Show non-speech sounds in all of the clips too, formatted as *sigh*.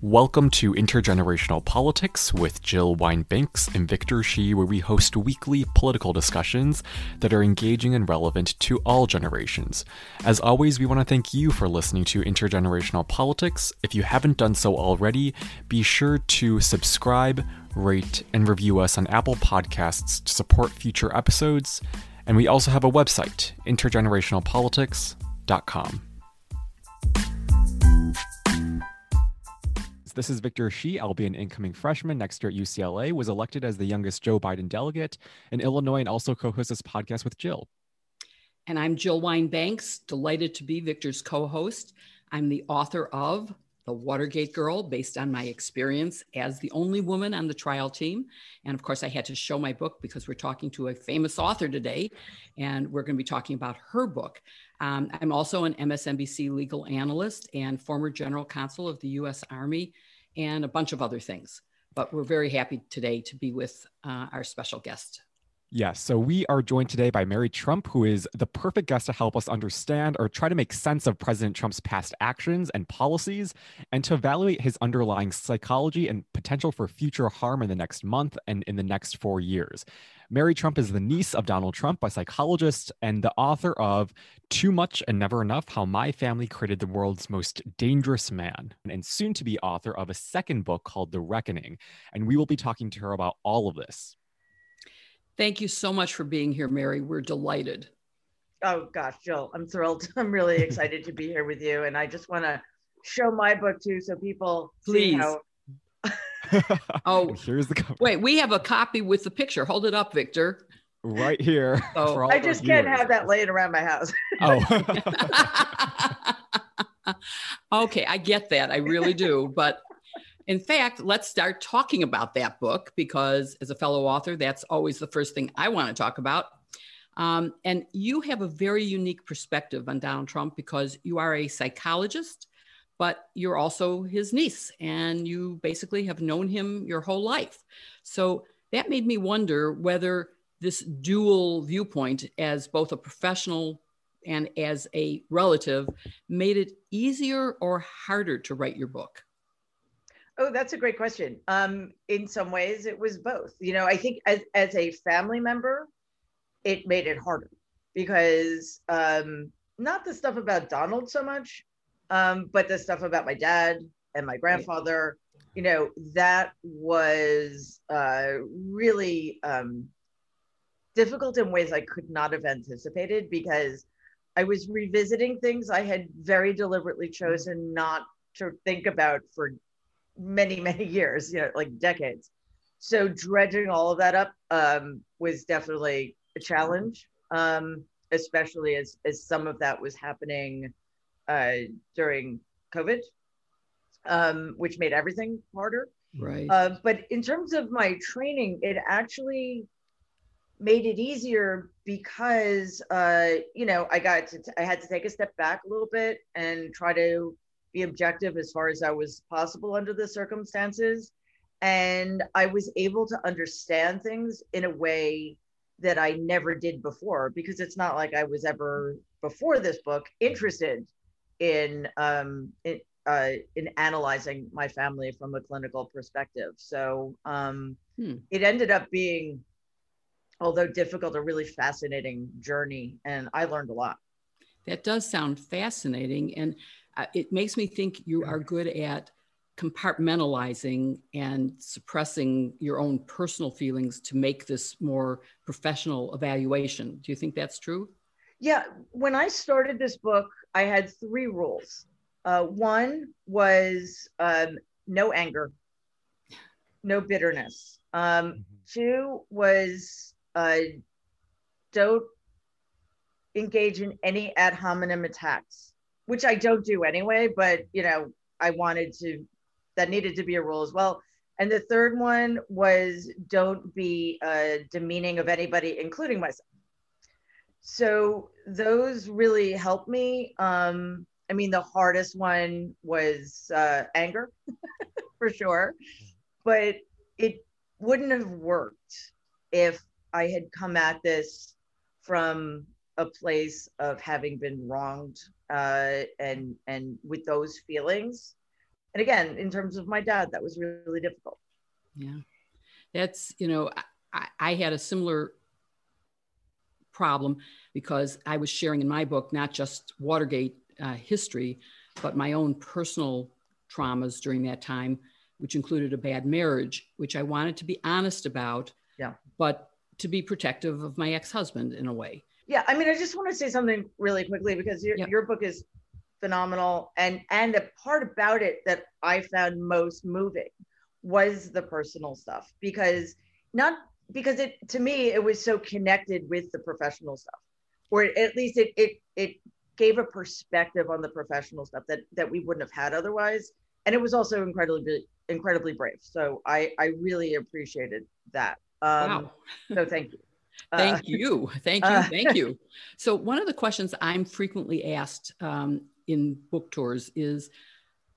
Welcome to Intergenerational Politics with Jill Wine-Banks and Victor Shi, where we host weekly political discussions that are engaging and relevant to all generations. As always, we want to thank you for listening to Intergenerational Politics. If you haven't done so already, be sure to subscribe, rate, and review us on Apple Podcasts to support future episodes. And we also have a website, intergenerationalpolitics.com. This is Victor Shi. An incoming freshman next year at UCLA, was elected as the youngest Joe Biden delegate in Illinois, and also co-hosts this podcast with Jill. And I'm Jill Wine-Banks, delighted to be Victor's co host. I'm the author of The Watergate Girl, based on my experience as the only woman on the trial team. And of course, I had to show my book because we're talking to a famous author today, and we're going to be talking about her book. Um, I'm also an MSNBC legal analyst and former general counsel of the U.S. Army and a bunch of other things. But we're very happy today to be with uh, our special guest. Yes. So we are joined today by Mary Trump, who is the perfect guest to help us understand or try to make sense of President Trump's past actions and policies and to evaluate his underlying psychology and potential for future harm in the next month and in the next four years. Mary Trump is the niece of Donald Trump, a psychologist, and the author of Too Much and Never Enough How My Family Created the World's Most Dangerous Man, and soon to be author of a second book called The Reckoning. And we will be talking to her about all of this. Thank you so much for being here, Mary. We're delighted. Oh, gosh, Jill, I'm thrilled. *laughs* I'm really excited to be here with you. And I just want to show my book too so people Please. see how *laughs* oh, here's the cover. Wait, we have a copy with the picture. Hold it up, Victor. Right here. *laughs* Oh, I just can't viewers. have that laying around my house. oh. okay, I get that. I really do. But in fact, let's start talking about that book because, as a fellow author, that's always the first thing I want to talk about. Um, and you have a very unique perspective on Donald Trump because you are a psychologist but you're also his niece and you basically have known him your whole life. So that made me wonder whether this dual viewpoint as both a professional and as a relative made it easier or harder to write your book. Oh, that's a great question. Um, in some ways, it was both. You know, I think as, as a family member, it made it harder because um, not the stuff about Donald so much, um, but the stuff about my dad and my grandfather, you know, that was uh, really um, difficult in ways I could not have anticipated because I was revisiting things I had very deliberately chosen not to think about for many, *laughs* many years, you know, like decades. So dredging all of that up um, was definitely a challenge, um, especially as, as some of that was happening uh, during COVID, um, which made everything harder. Right. Uh, but in terms of my training, it actually made it easier because uh, you know I got to t- I had to take a step back a little bit and try to be objective as far as I was possible under the circumstances, and I was able to understand things in a way that I never did before because it's not like I was ever before this book interested in um, in, uh, in analyzing my family from a clinical perspective. So um, hmm. it ended up being, although difficult, a really fascinating journey, and I learned a lot. That does sound fascinating, and it makes me think you are good at compartmentalizing and suppressing your own personal feelings to make this more professional evaluation. Do you think that's true? Yeah, when I started this book, I had three rules. Uh, one was um, no anger, no bitterness. Um, mm-hmm. two was uh, don't engage in any ad hominem attacks, which I don't do anyway, but you know, I wanted to, that needed to be a rule as well. And the third one was don't be uh, demeaning of anybody, including myself so those really helped me. Um, I mean, the hardest one was uh, anger, *laughs* for sure, but it wouldn't have worked if I had come at this from a place of having been wronged uh, and and with those feelings. and again, in terms of my dad, that was really, difficult. Yeah. That's, you know, I, I had a similar problem because I was sharing in my book not just Watergate uh, history, but my own personal traumas during that time, which included a bad marriage, which I wanted to be honest about, yeah. but to be protective of my ex husband in a way. Yeah, I mean, I just want to say something really quickly because your, your book is phenomenal, and and the part about it that I found most moving was the personal stuff because not because it to me it was so connected with the professional stuff or at least it it it gave a perspective on the professional stuff that that we wouldn't have had otherwise and it was also incredibly incredibly brave so i i really appreciated that. Um wow. so thank you thank uh, you thank you uh, thank you *laughs* so one of the questions i'm frequently asked um, in book tours is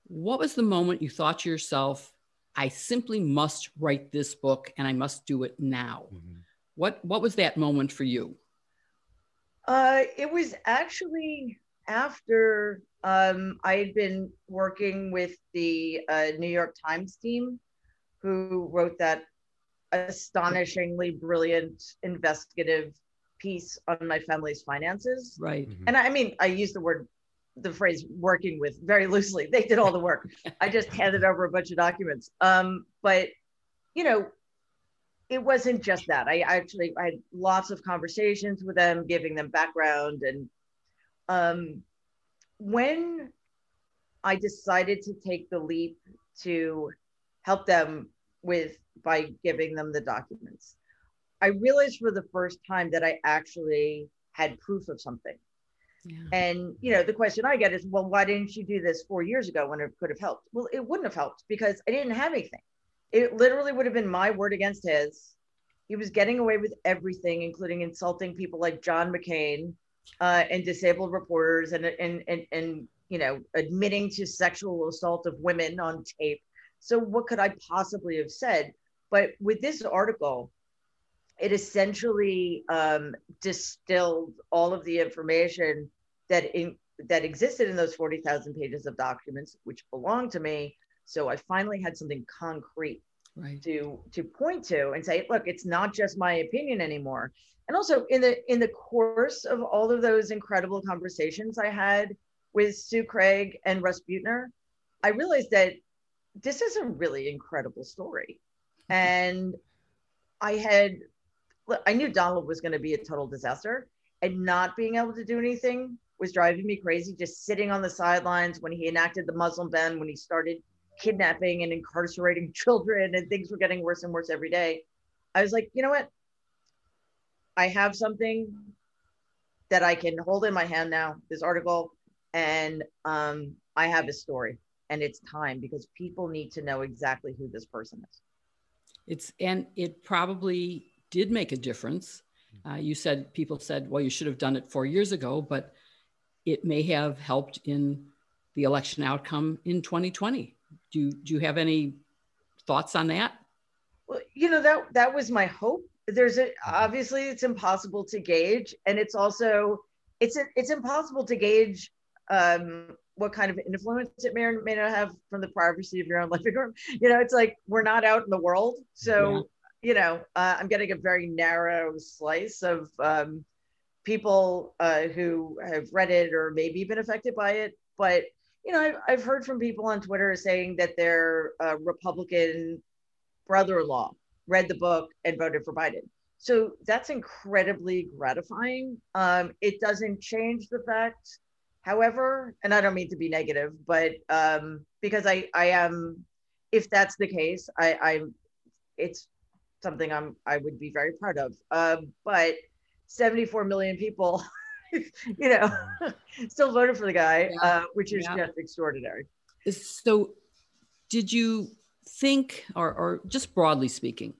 what was the moment you thought to yourself I simply must write this book and I must do it now. Mm-hmm. What what was that moment for you? Uh, it was actually after um, I had been working with the uh, New York Times team, who wrote that astonishingly brilliant investigative piece on my family's finances. Right. Mm-hmm. And I mean, I use the word the phrase working with very loosely. They did all the work. I just *laughs* handed over a bunch of documents. Um, but you know, it wasn't just that. I actually I had lots of conversations with them, giving them background, and um, when I decided to take the leap to help them with by giving them the documents, I realized for the first time that I actually had proof of something yeah. And you know, the question I get is, well, why didn't you do this four years ago when it could have helped? Well, it wouldn't have helped because I didn't have anything. It literally would have been my word against his. He was getting away with everything, including insulting people like John McCain uh, and disabled reporters, and and and and you know, admitting to sexual assault of women on tape. So what could I possibly have said? But with this article, it essentially um, distilled all of the information that in, that existed in those 40,000 pages of documents, which belonged to me. So I finally had something concrete right. to to point to and say, look, it's not just my opinion anymore. And also in the in the course of all of those incredible conversations I had with Sue Craig and Russ Buettner, I realized that this is a really incredible story. *laughs* And I had I knew Donald was going to be a total disaster, and not being able to do anything was driving me crazy. Just sitting on the sidelines when he enacted the Muslim ban, when he started kidnapping and incarcerating *laughs* children, and things were getting worse and worse every day. I was like, you know what? I have something that I can hold in my hand now. This article, and um, I have a story, and it's time because people need to know exactly who this person is. It's and it probably did make a difference. Uh, you said people said, well, you should have done it four years ago, but it may have helped in the election outcome in 2020. Do you, do you have any thoughts on that? Well, you know that that was my hope. There's a obviously it's impossible to gauge, and it's also it's a, it's impossible to gauge um, what kind of influence it may or may not have from the privacy of your own *laughs* living room. You know, it's like we're not out in the world, so you know, uh, I'm getting a very narrow slice of um, people uh, who have read it or maybe been affected by it. But, you know, I've, I've heard from people on Twitter saying that their uh, Republican brother in law read the book and voted for Biden. So that's incredibly gratifying. Um, it doesn't change the fact, however, and I don't mean to be negative, but um, because I, I am, if that's the case, I, I'm, it's something I'm I would be very proud of. Uh, but 74 million people, *laughs* you know, *laughs* still voted for the guy, yeah. uh, which is yeah. just extraordinary. So, did you think, or, or just broadly speaking,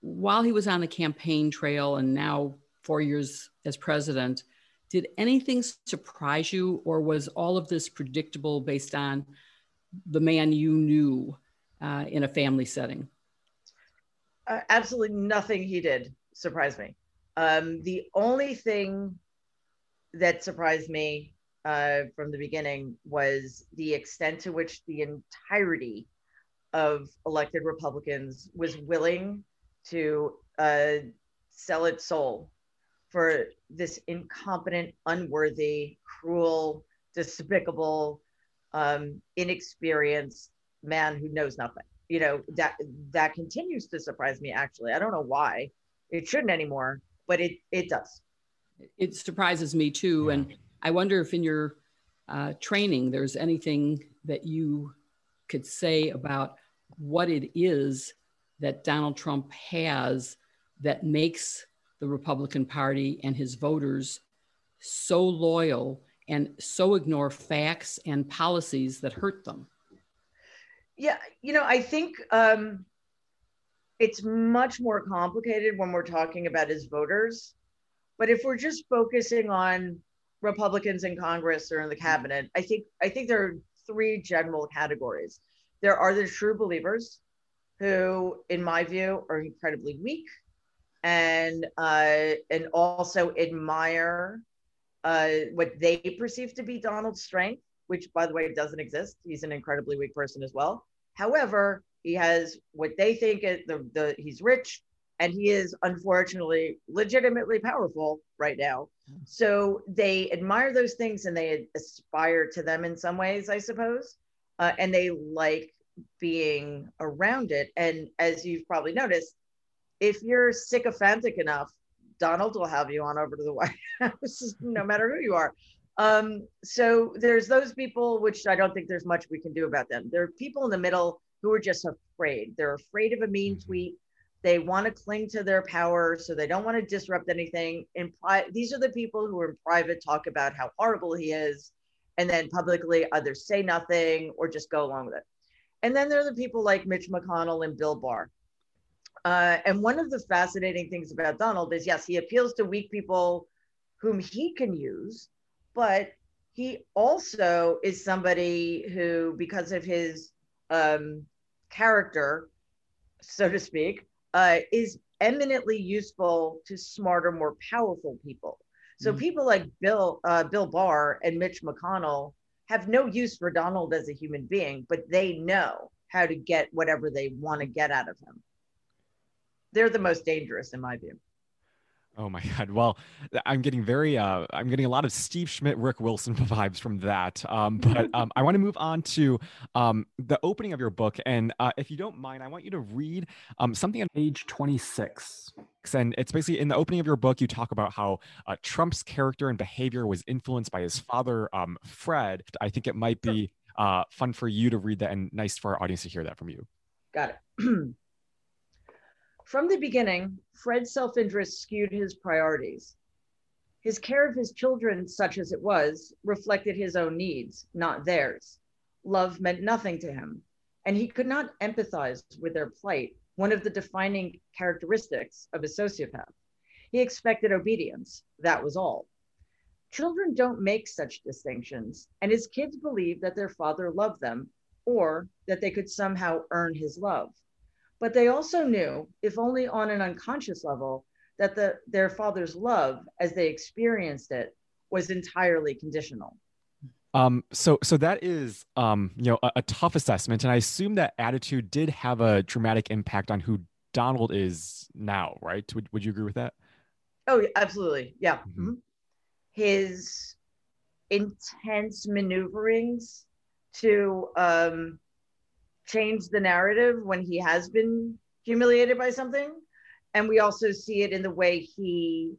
while he was on the campaign trail and now four years as president, did anything surprise you, or was all of this predictable based on the man you knew uh, in a family setting? uh, absolutely nothing he did surprised me. Um, the only thing that surprised me uh, from the beginning was the extent to which the entirety of elected Republicans was willing to uh, sell its soul for this incompetent, unworthy, cruel, despicable, um, inexperienced man who knows nothing. You know that that continues to surprise me. Actually, I don't know why it shouldn't anymore, but it it does. It surprises me too, and I wonder if in your uh, training there's anything that you could say about what it is that Donald Trump has that makes the Republican Party and his voters so loyal and so ignore facts and policies that hurt them. Yeah, you know, I think um, it's much more complicated when we're talking about his voters. But if we're just focusing on Republicans in Congress or in the cabinet, I think I think there are three general categories. There are the true believers, who, in my view, are incredibly weak and uh, and also admire uh, what they perceive to be Donald's strength, which, by the way, doesn't exist. He's an incredibly weak person as well. However, he has what they think is the, the he's rich and he is unfortunately legitimately powerful right now. So they admire those things and they aspire to them in some ways, I suppose. Uh, and they like being around it. And as you've probably noticed, if you're sycophantic enough, Donald will have you on over to the White *laughs* House, no matter who you are. Um, so there's those people, which I don't think there's much we can do about them. There are people in the middle who are just afraid. They're afraid of a mean mm-hmm. tweet. They want to cling to their power, so they don't want to disrupt anything. In pri- these are the people who are in private talk about how horrible he is, and then publicly either say nothing or just go along with it. And then there are the people like Mitch McConnell and Bill Barr. Uh, and one of the fascinating things about Donald is yes, he appeals to weak people whom he can use, but he also is somebody who, because of his um, character, so to speak, uh, is eminently useful to smarter, more powerful people. So mm-hmm. people like Bill uh, Bill Barr and Mitch McConnell have no use for Donald as a human being, but they know how to get whatever they want to get out of him. They're the most dangerous, in my view. Oh my God. Well, I'm getting very, uh, I'm getting a lot of Steve Schmidt, Rick Wilson *laughs* vibes from that. Um, *laughs* but um, I want to move on to um, the opening of your book. And uh, if you don't mind, I want you to read um, something on page 26. And it's basically in the opening of your book, you talk about how uh, Trump's character and behavior was influenced by his father, um, Fred. I think it might be uh, fun for you to read that and nice for our audience to hear that from you. Got it. *clears throat* From the beginning, Fred's self interest skewed his priorities. His care of his children, such as it was, reflected his own needs, not theirs. Love meant nothing to him, and he could not empathize with their plight, one of the defining characteristics of a sociopath. He expected obedience, that was all. Children don't make such distinctions, and his kids believed that their father loved them or that they could somehow earn his love. But they also knew, if only on an unconscious level, that the, their father's love, as they experienced it, was entirely conditional. Um, so, so that is, um, you know, a, a, tough assessment, and I assume that attitude did have a dramatic impact on who Donald is now, right? Would Would you agree with that? Oh, absolutely, yeah. Mm-hmm. mm-hmm. His intense maneuverings to um, change the narrative when he has been humiliated by something. And we also see it in the way he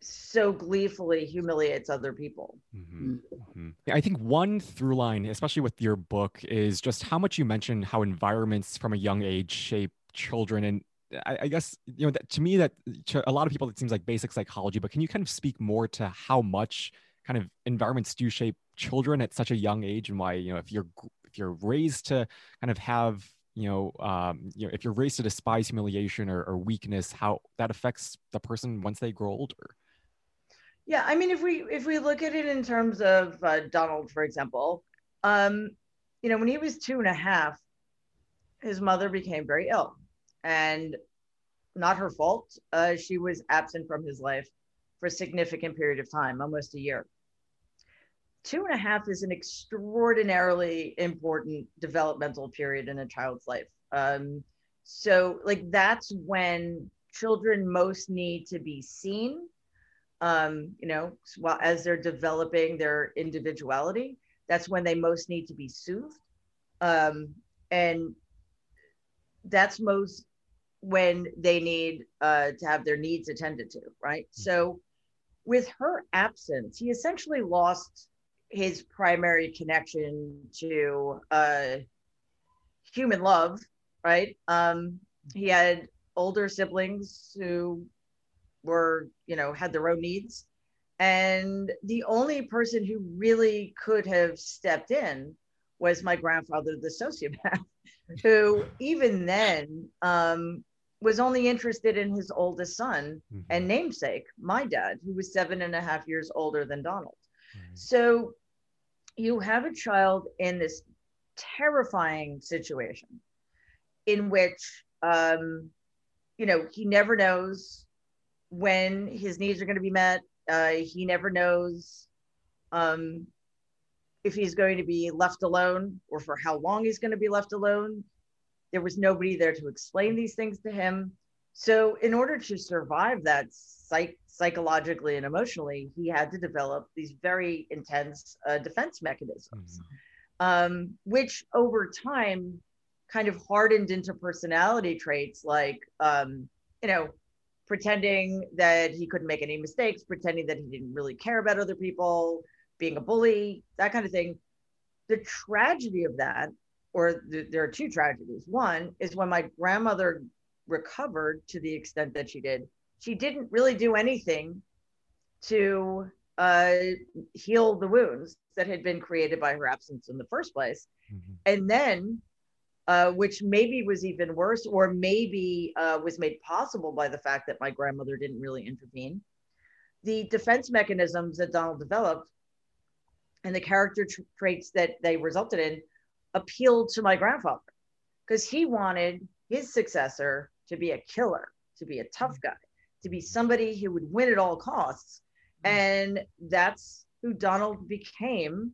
so gleefully humiliates other people. Mm-hmm. Mm-hmm. I think one through line, especially with your book, is just how much you mention how environments from a young age shape children. And I, I guess, you know, that, to me, that to a lot of people, it seems like basic psychology, but can you kind of speak more to how much kind of environments do shape children at such a young age and why, you know, if you're you're raised to kind of have you know, um, you know, if you're raised to despise humiliation or, or, weakness, how that affects the person once they grow older. Yeah, I mean, if we if we look at it in terms of uh, Donald, for example, um, you know, when he was two and a half, his mother became very ill, and not her fault. Uh, she was absent from his life for a significant period of time, almost a year. Two and a half is an extraordinarily important developmental period in a child's life. Um, so, like, that's when children most need to be seen, um, you know, while as they're developing their individuality. That's when they most need to be soothed. Um, and that's most when they need uh, to have their needs attended to, right? Mm-hmm. So, with her absence, he essentially lost his primary connection to uh, human love, right? Um, he had older siblings who were, you know, had their own needs. And the only person who really could have stepped in was my grandfather, the sociopath, *laughs* who even then um, was only interested in his oldest son mm-hmm. and namesake, my dad, who was seven and a half years older than Donald. So you have a child in this terrifying situation in which, um, you know, he never knows when his needs are going to be met. Uh, he never knows um, if he's going to be left alone or for how long he's going to be left alone. There was nobody there to explain these things to him. So, in order to survive that psych- psychologically and emotionally, he had to develop these very intense uh, defense mechanisms, mm-hmm. um, which over time kind of hardened into personality traits like, um, you know, pretending that he couldn't make any mistakes, pretending that he didn't really care about other people, being a bully, that kind of thing. The tragedy of that, or th- there are two tragedies. One is when my grandmother recovered to the extent that she did, she didn't really do anything to uh, heal the wounds that had been created by her absence in the first place. Mm-hmm. And then, uh, which maybe was even worse, or maybe uh, was made possible by the fact that my grandmother didn't really intervene, the defense mechanisms that Donald developed and the character traits that they resulted in appealed to my grandfather because he wanted his successor to be a killer, to be a tough mm-hmm. guy, to be somebody who would win at all costs. Mm-hmm. And that's who Donald became.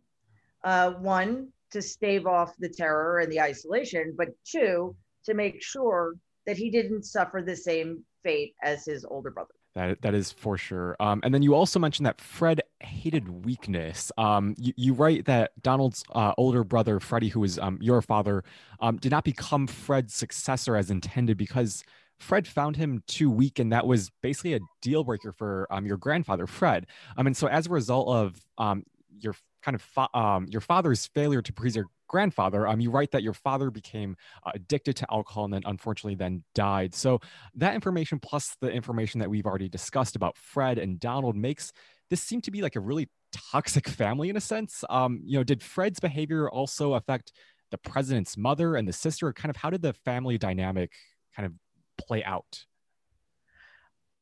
Uh, one, to stave off the terror and the isolation, but two, to make sure that he didn't suffer the same fate as his older brother. That that is for sure. Um, and then you also mentioned that Fred hated weakness. Um, you, you write that Donald's uh, older brother Freddie, who was um, your father, um, did not become Fred's successor as intended because Fred found him too weak, and that was basically a deal breaker for um, your grandfather Fred. Um, and so as a result of um, your kind of fa- your father's failure to please your grandfather. You write that your father became uh, addicted to alcohol and then unfortunately then died. So that information plus the information that we've already discussed about Fred and Donald makes this seemed to be like a really toxic *laughs* family in a sense. Um, you know, did Fred's behavior also affect the president's mother and the sister? Kind of how did the family dynamic kind of play out?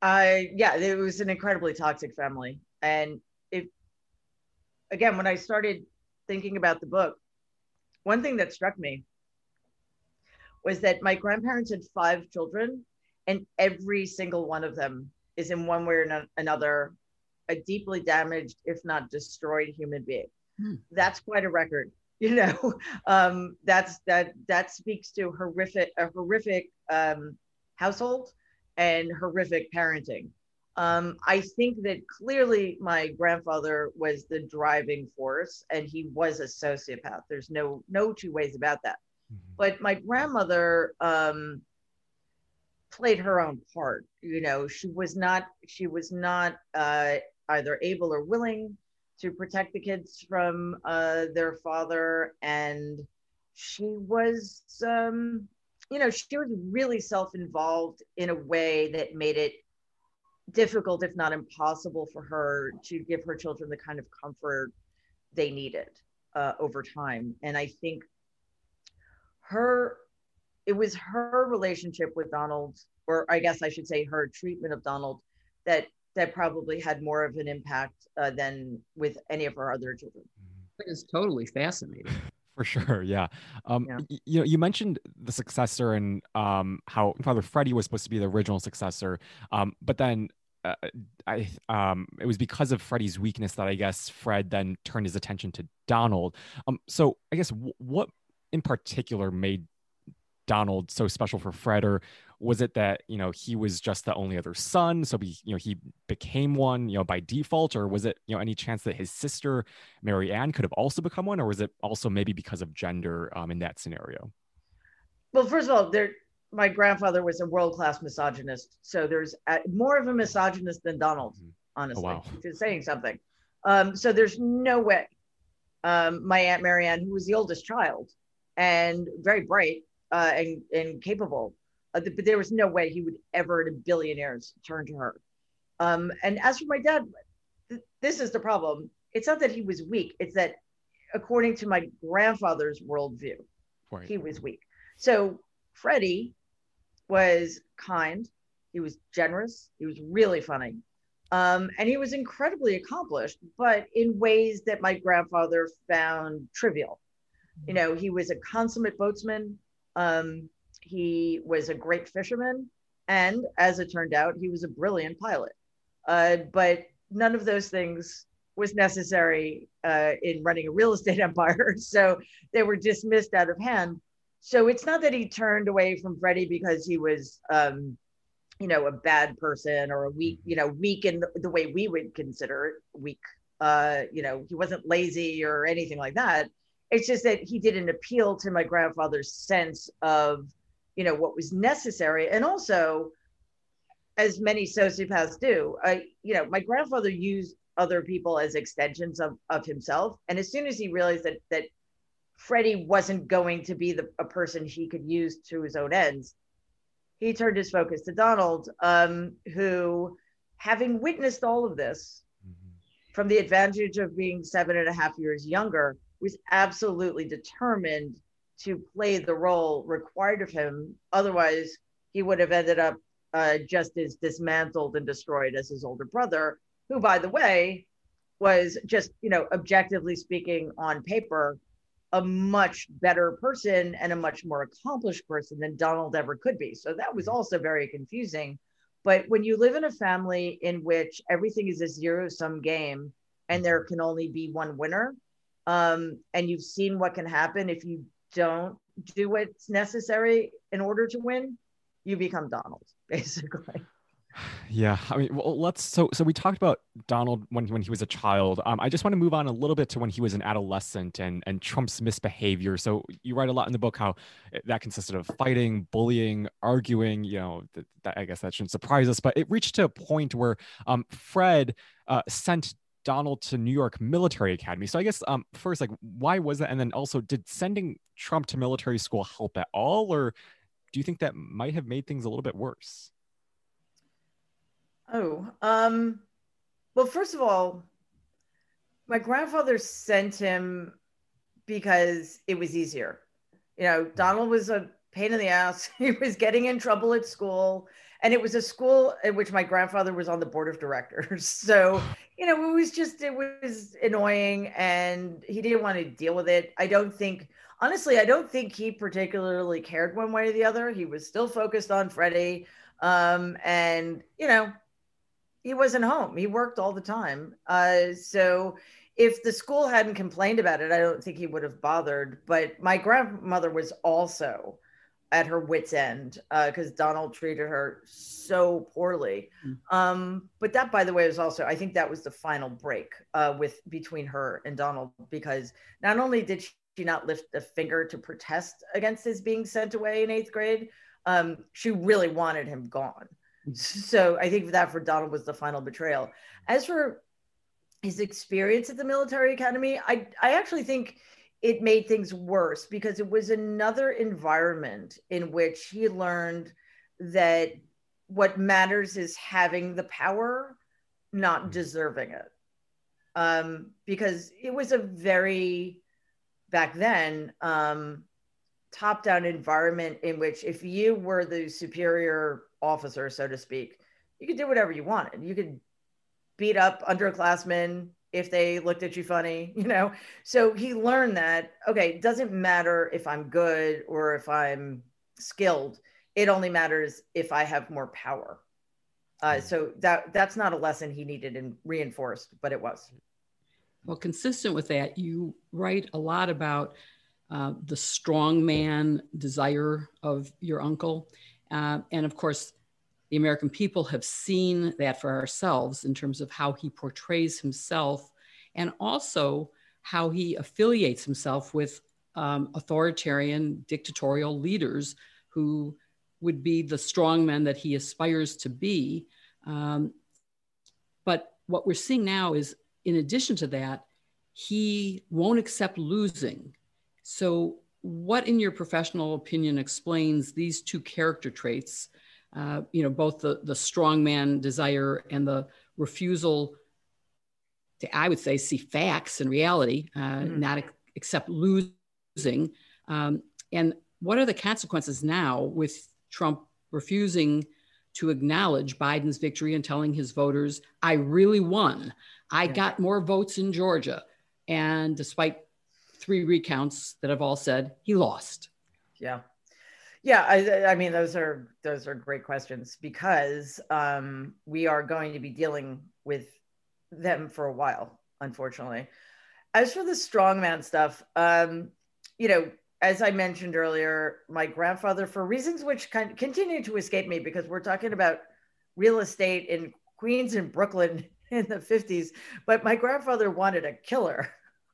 Uh, yeah, it was an incredibly toxic family. And if, again, when I started thinking about the book, one thing that struck me was that my grandparents had five children, and every single one of them is in one way or another a deeply damaged, if not destroyed, human being. Hmm. That's quite a record. *laughs* You know, um, that's that that speaks to horrific a horrific um, household and horrific parenting. Um, I think that clearly my grandfather was the driving force, and he was a sociopath. There's no no two ways about that. Mm-hmm. But my grandmother um, played her own part. You know, she was not she was not uh, either able or willing to protect the kids from uh, their father, and she was, um, you know, she was really self-involved in a way that made it difficult, if not impossible, for her to give her children the kind of comfort they needed uh, over time. And I think her, it was her relationship with Donald, or I guess I should say her treatment of Donald, that that probably had more of an impact uh, than with any of our other children. It is totally fascinating. *laughs* For sure, yeah. Um, yeah. Y- you know, you mentioned the successor and um, how Father Freddie was supposed to be the original successor, um, but then uh, I um, it was because of Freddie's weakness that I guess Fred then turned his attention to Donald. Um, so I guess w- what in particular made Donald so special for Fred, or was it that you know he was just the only other son, so he you know he became one you know by default, or was it you know any chance that his sister Maryanne could have also become one, or was it also maybe because of gender um, in that scenario? Well, first of all, there my grandfather was a world class misogynist, so there's a, more of a misogynist than Donald, mm-hmm. honestly, oh, wow. which is saying something. Um, so there's no way um, my aunt Maryanne, who was the oldest child and very bright uh, and and capable, uh, but there was no way he would ever in a billion years turn to her. Um, and as for my dad, th- this is the problem. It's not that he was weak; it's that according to my grandfather's worldview, right. he was weak. So Freddie was kind, he was generous, he was really funny. Um, and he was incredibly accomplished, but in ways that my grandfather found trivial. You know, he was a consummate boatsman. Um, he was a great fisherman. And as it turned out, he was a brilliant pilot. Uh, but none of those things was necessary uh, in running a real *laughs* estate empire. So they were dismissed out of hand so it's not that he turned away from Freddie because he was, um, you know, a bad person or a weak, you know, weak in the, way we would consider it weak. Uh, you know, he wasn't lazy or anything like that. It's just that he didn't appeal to my grandfather's sense of, you know, what was necessary. And also, as many sociopaths do, I, you know, my grandfather used other people as extensions of, of himself. And as soon as he realized that that Freddie wasn't going to be the, a person he could use to his own ends. He turned his focus to Donald, um, who, having witnessed all of this mm-hmm. from the advantage of being seven and a half years younger, was absolutely determined to play the role required of him. Otherwise, he would have ended up uh, just as dismantled and destroyed as his older brother, who, by the way, was just, you know, objectively speaking on paper, a much better person and a much more accomplished person than Donald ever could be. So that was mm-hmm. also very confusing. But when you live in a family in which everything is a zero sum game and there can only be one winner, um, and you've seen what can happen if you don't do what's necessary in order to win, you become Donald, *laughs* basically. Yeah, I mean, well, let's. So, so we talked about Donald when when he was a child. Um, I just want to move on a little bit to when he was an adolescent and and Trump's misbehavior. So, you write a lot in the book how that consisted of fighting, bullying, arguing. You know, that, that, I guess that shouldn't surprise us, but it reached to a point where um, Fred uh, sent Donald to New York Military Academy. So, I guess um, first, like, why was that? And then also, did sending Trump to military school help at all, or do you think that might have made things a little bit worse? Oh, um, well, first of all, my grandfather sent him because it was easier. You know, Donald was a pain in the ass. *laughs* He was getting in trouble at school. And it was a school in which my grandfather was on the board of directors. *laughs* So, you know, it was just, it was annoying and he didn't want to deal with it. I don't think, honestly, I don't think he particularly cared one way or the other. He was still focused on Freddie. Um, and, you know, he wasn't home. He worked all the time. Uh, so if the school hadn't complained about it, I don't think he would have bothered. But my grandmother was also at her wits' end because uh, Donald treated her so poorly. Mm. Um, but that, by the way, was also I think that was the final break uh, with between her and Donald because not only did she not lift a finger to protest against his being sent away in eighth grade, um, she really wanted him gone. So I think that for Donald was the final betrayal. As for his experience at the military academy, I I actually think it made things worse because it was another environment in which he learned that what matters is having the power, not mm-hmm. deserving it. Um, because it was a very back then um, top-down environment in which if you were the superior officer, so to speak, you could do whatever you wanted. You could beat up underclassmen if they looked at you funny, *laughs* you know? So he learned that, okay, it doesn't matter if I'm good or if I'm skilled. It only matters if I have more power. Uh, so that that's not a lesson he needed and reinforced, but it was. Well, consistent with that, you write a lot about uh, the strong man desire of your uncle. Uh, and of course, the American people have seen that for ourselves in terms of how he portrays himself and also how he affiliates himself with um, authoritarian dictatorial leaders who would be the strong men that he aspires to be. Um, but what we're seeing now is in addition to that, he won't accept losing. So, what, in your professional opinion, explains these two character traits? Uh, you know, both the the strongman desire and the refusal to, I would say, see facts and reality, uh, mm-hmm. not accept losing. Um, and what are the consequences now with Trump refusing to acknowledge Biden's victory and telling his voters, I really won. I yeah. got more votes in Georgia. And despite three recounts that have all said he lost. Yeah. Yeah, I, I mean those are those are great questions because um, we are going to be dealing with them for a while, unfortunately. As for the strongman stuff, um, you know, as I mentioned earlier, my grandfather, for reasons which of continue to escape me, because we're talking about real estate in Queens and Brooklyn *laughs* in the 50s, but my grandfather wanted a killer.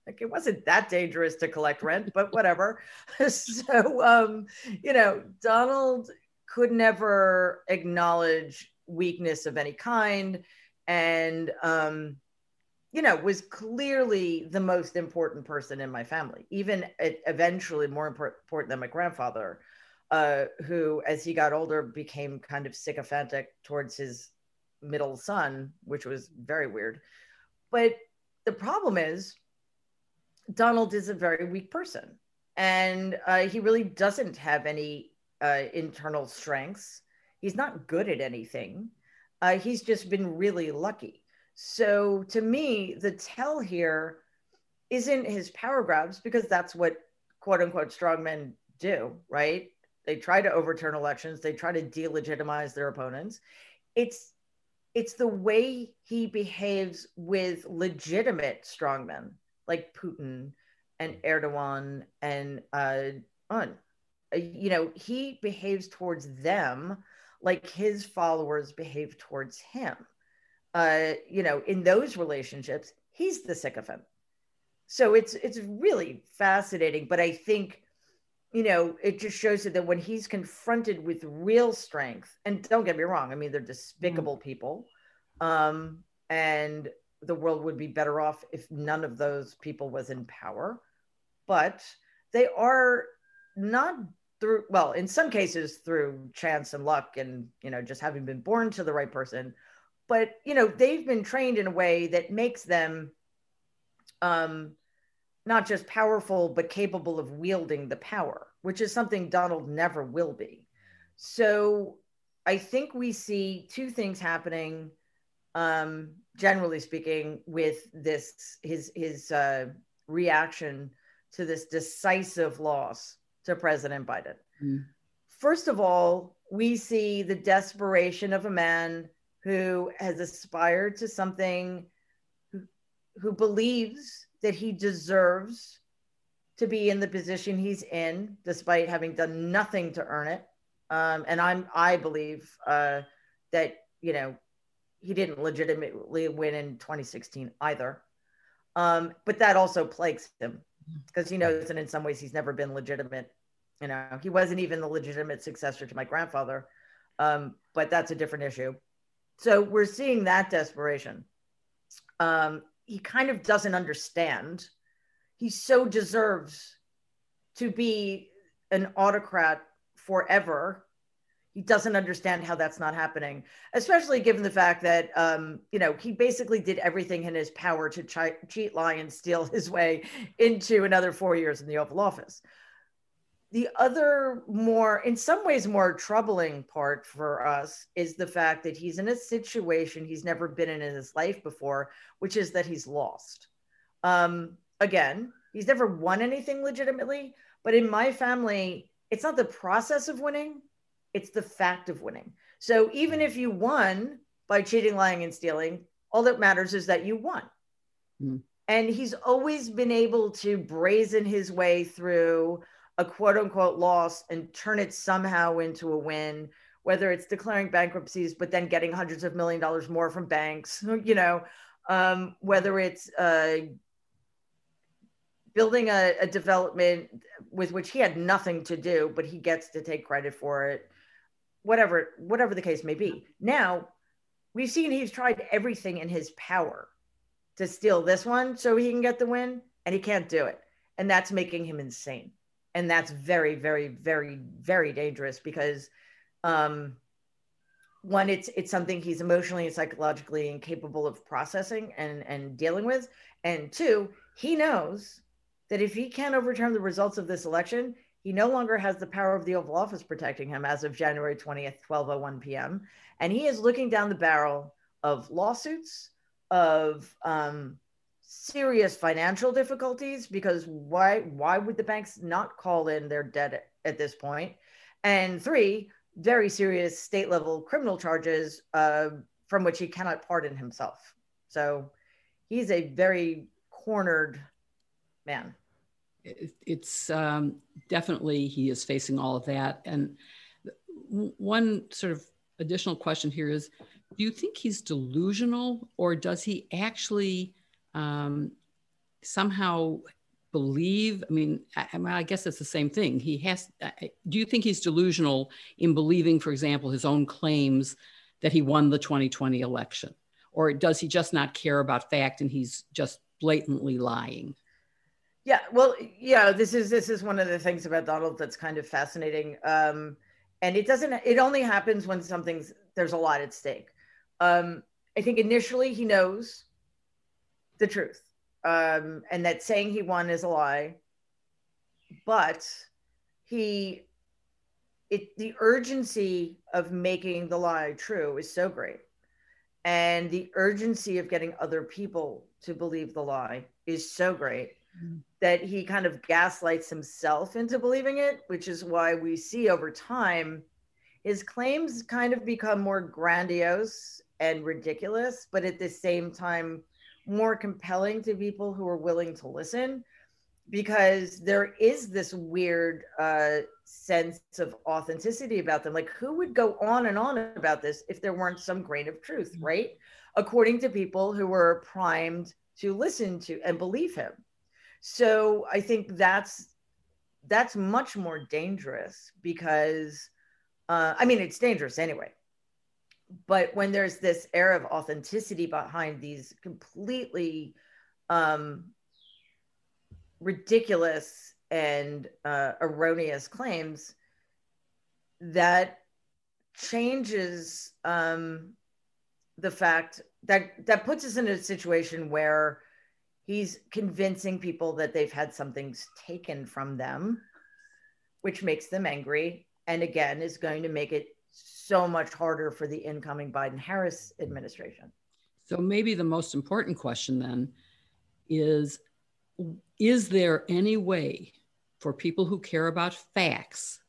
Like it wasn't that dangerous to collect rent, but whatever. *laughs* so, um, you know, Donald could never acknowledge weakness of any kind. And, um, you know, was clearly the most important person in my family, even eventually more important than my grandfather, uh, who, as he got older, became kind of sycophantic towards his middle son, which was very weird. But the problem is, Donald is a very weak person, and uh, he really doesn't have any uh, internal strengths. He's not good at anything. Uh, he's just been really lucky so to me, the tell here isn't his power grabs because that's what quote unquote strongmen do, right? They try to overturn elections, they try to delegitimize their opponents. It's it's the way he behaves with legitimate strongmen like Putin and Erdogan and uh. Uh, you know, he behaves towards them like his followers behave towards him uh, you know, in those relationships, he's the sycophant. So it's it's really fascinating. But I think, you know, it just shows that when he's confronted with real strength, and don't get me wrong, I mean, they're despicable mm-hmm. people. Um, and the world would be better off if none of those people was in power. But they are not through well in some cases through chance and luck and you know just having been born to the right person. But you know they've been trained in a way that makes them um, not just powerful but capable of wielding the power which is something donald never will be. So i think we see two things happening um, generally speaking with this his his uh, reaction to this decisive loss to president biden mm. first of all we see the desperation of a man who has aspired to something, who, who believes that he deserves to be in the position he's in, despite having done nothing to earn it. Um, and I'm, I believe uh, that you know he didn't legitimately win in 2016 either. Um, but that also plagues him because he knows that in some ways he's never been legitimate. You know, he wasn't even the legitimate successor to my grandfather. Um, but that's a different issue. So we're seeing that desperation. Um, he kind of doesn't understand. He so deserves to be an autocrat forever. He doesn't understand how that's not happening, especially given the fact that, um, you know, he basically did everything in his power to ch- cheat, lie, and steal *laughs* his way into another four years in the Oval Office. The other more in some ways more troubling part for us is the fact that he's in a situation he's never been in in his life before which is that he's lost. Um, again he's never won anything legitimately but in my family it's not the process of winning it's the fact of winning so even if you won by cheating, lying, and stealing. All that matters is that you won. Mm. And he's always been able to brazen his way through a quote unquote loss and turn it somehow into a win, whether it's declaring bankruptcies, but then getting hundreds of million dollars more from banks, *laughs* you know, um, whether it's uh, building a, a, development with which he had nothing to do, but he gets to take credit for it, whatever, whatever the case may be. Now, we've seen he's tried everything in his power to steal this one so he can get the win, and he can't do it. And that's making him insane. And that's very, very, very, very dangerous because um, one, it's it's something he's emotionally and psychologically incapable of processing and, and dealing with. And two, he knows that if he can't overturn the results of this election, he no longer has the power of the Oval Office protecting him as of January 20th, 12:01 p.m. And he is looking down the barrel of lawsuits, of um, serious financial difficulties because why why would the banks not call in their debt at, this point? And three, very serious state level criminal charges uh, from which he cannot pardon himself. So he's a very cornered man. It's um, definitely he is facing all of that. And one sort of additional question here is do you think he's delusional or does he actually um, somehow believe i mean I, I, guess it's the same thing. He has do you think he's delusional in believing for example his own claims that he won the 2020 election? Or does he just not care about fact and he's just blatantly lying yeah well yeah this is this is one of the things about donald that's kind of fascinating um and it doesn't it only happens when something's there's a lot at stake um i think initially he knows the truth um, and that saying he won is a lie. But he, it the urgency of making the lie true is so great, and the urgency of getting other people to believe the lie is so great mm-hmm. that he kind of gaslights himself into believing it, which is why we see over time his claims kind of become more grandiose and ridiculous, but at the same time more compelling to people who are willing to listen because there is this weird uh, sense of authenticity about them. Like, who would go on and on about this if there weren't some grain of truth, mm-hmm. right? According to people who were primed to listen to and believe him. So I think that's that's much more dangerous because uh, I mean it's dangerous anyway. But when there's this air of authenticity behind these completely um, ridiculous and uh, erroneous claims that changes um, the fact that that puts us in a situation where he's convincing people that they've had something taken from them which makes them angry and again is going to make it so much harder for the incoming Biden Harris administration. So, maybe the most important question then is Is there any way for people who care about facts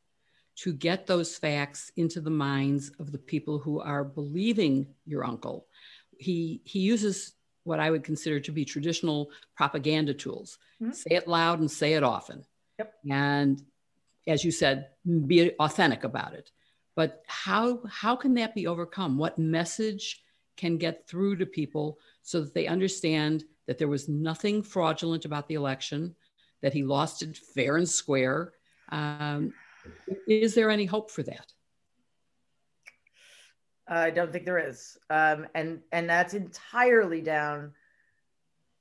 to get those facts into the minds of the people who are believing your uncle? He, he uses what I would consider to be traditional propaganda tools mm-hmm. say it loud and say it often. Yep. And as you said, be authentic about it. But how how can that be overcome? What message can get through to people so that they understand that there was nothing fraudulent about the election, that he lost it fair and square? Um, is there any hope for that? I don't think there is, um, and and that's entirely down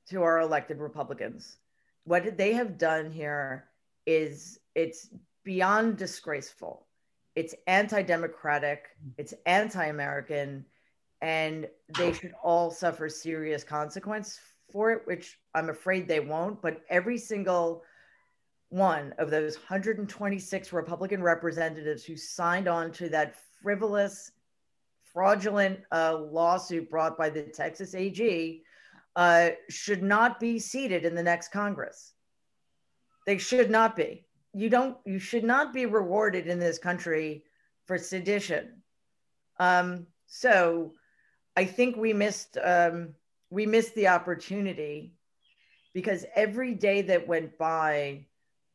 to our elected Republicans. What they have done here is it's beyond disgraceful. It's anti-democratic it's anti-american and they should all suffer serious consequence for it which i'm afraid they won't. But every single one of those 126 republican representatives who signed on to that frivolous fraudulent uh, lawsuit brought by the texas ag uh, should not be seated in the next congress. They should not be. You don't you should not be rewarded in this country for sedition. Um, so I think we missed um, we missed the opportunity because every day that went by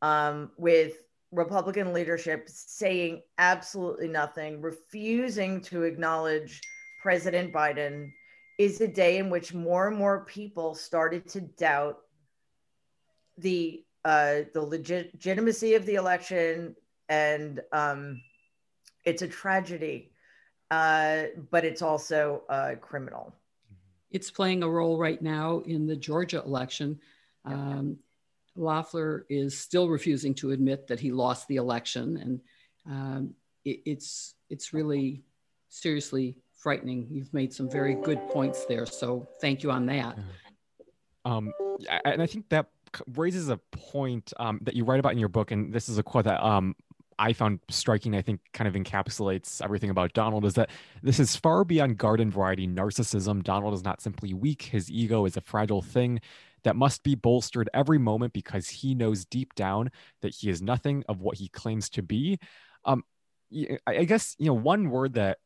um, with Republican leadership saying absolutely nothing, refusing to acknowledge President Biden, is a day in which more and more people started to doubt the uh, the legit- legitimacy of the election, and um, it's a tragedy, uh, but it's also uh, criminal. It's playing a role right now in the Georgia election. Um, Loeffler is still refusing to admit that he lost the election, and um, it, it's it's really seriously frightening. You've made some very good points there, so thank you on that. Um, and I think that raises a point um, that you write about in your book, and this is a quote that um, I found striking, I think kind of encapsulates everything about Donald is that this is far beyond garden variety narcissism. Donald is not simply weak, his ego is a fragile thing that must be bolstered every moment because he knows deep down that he is nothing of what he claims to be. Um, I guess, you know, one word that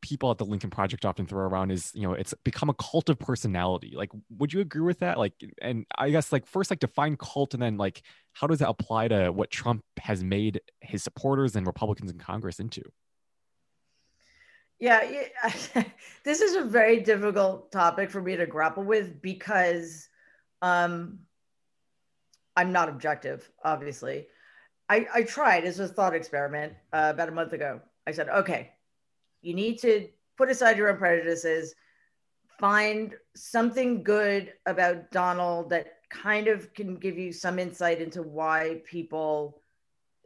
people at the Lincoln Project often throw around is, you know, it's become a cult of personality. Like, would you agree with that? Like, and I guess, like, first, like, define cult, and then, like, how does that apply to what Trump has made his supporters and Republicans in Congress into? Yeah, yeah *laughs* this is a very difficult topic for me to grapple with because um, I'm not objective, obviously. I, I tried as a thought experiment uh, about a month ago. I said, okay, you need to put aside your own prejudices, find something good about Donald that kind of can give you some insight into why people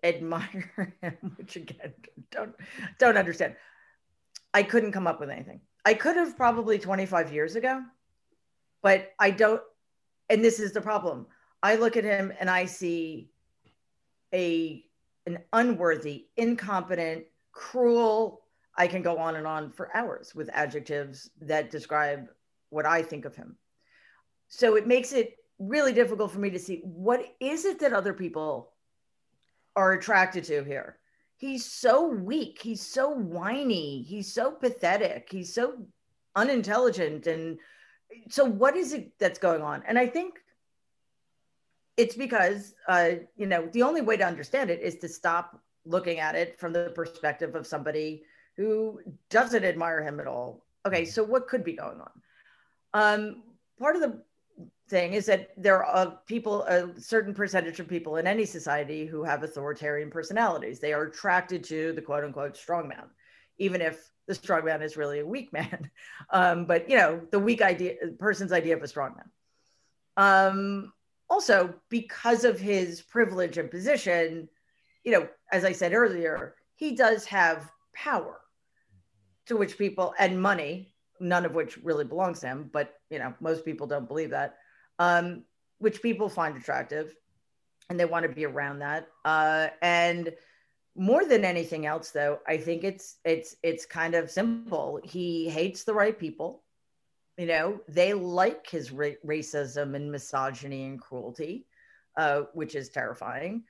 admire *laughs* him, which again, don't don't understand. I couldn't come up with anything. I could have probably 25 years ago, but I don't and this is the problem. I look at him and I see a an unworthy, incompetent, cruel. I can go on and on for hours with adjectives that describe what I think of him. So it makes it really difficult for me to see what is it that other people are attracted to here. He's so weak. He's so whiny. He's so pathetic. He's so unintelligent and so what is it that's going on? And I think it's because uh, you know the only way to understand it is to stop looking at it from the perspective of somebody who doesn't admire him at all. Okay, so what could be going on? Um, part of the thing is that there are people, a certain percentage of people in any society who have authoritarian personalities. They are attracted to the quote unquote strongman, even if the strong man is really a weak man. *laughs* Um, but you know, the weak idea person's idea of a strong man. Um, also, because of his privilege and position, you know, as I said earlier, he does have power to which people and money, none of which really belongs to him, but you know, most people don't believe that, um, which people find attractive and they want to be around that. Uh, and more than anything else though i think it's it's it's kind of simple. He hates the right people. You know they like his ra- racism and misogyny and cruelty uh, which is terrifying.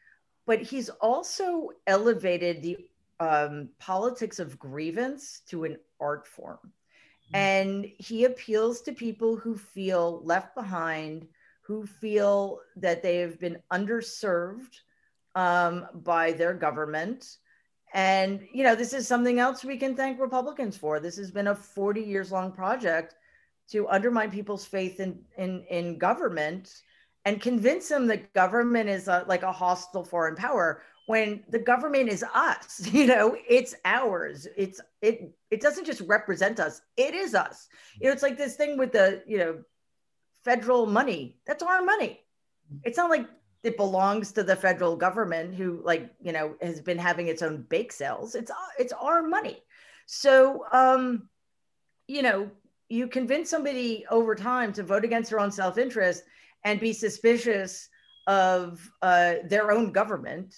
But he's also elevated the um, politics of grievance to an art form. Mm-hmm. and he appeals to people who feel left behind who feel that they have been underserved um, by their government. And, you know, this is something else we can thank Republicans for. This has been a 40 years long project to undermine people's faith in, in, in government and convince them that government is a, like a hostile foreign power when the government is us *laughs* you know it's ours it's it it doesn't just represent us it is us you know it's like this thing with the you know federal money that's our money it's not like it belongs to the federal government who like you know has been having its own bake sales. It's it's our money. So um you know you convince somebody over time to vote against their own self-interest and be suspicious of uh, their own government.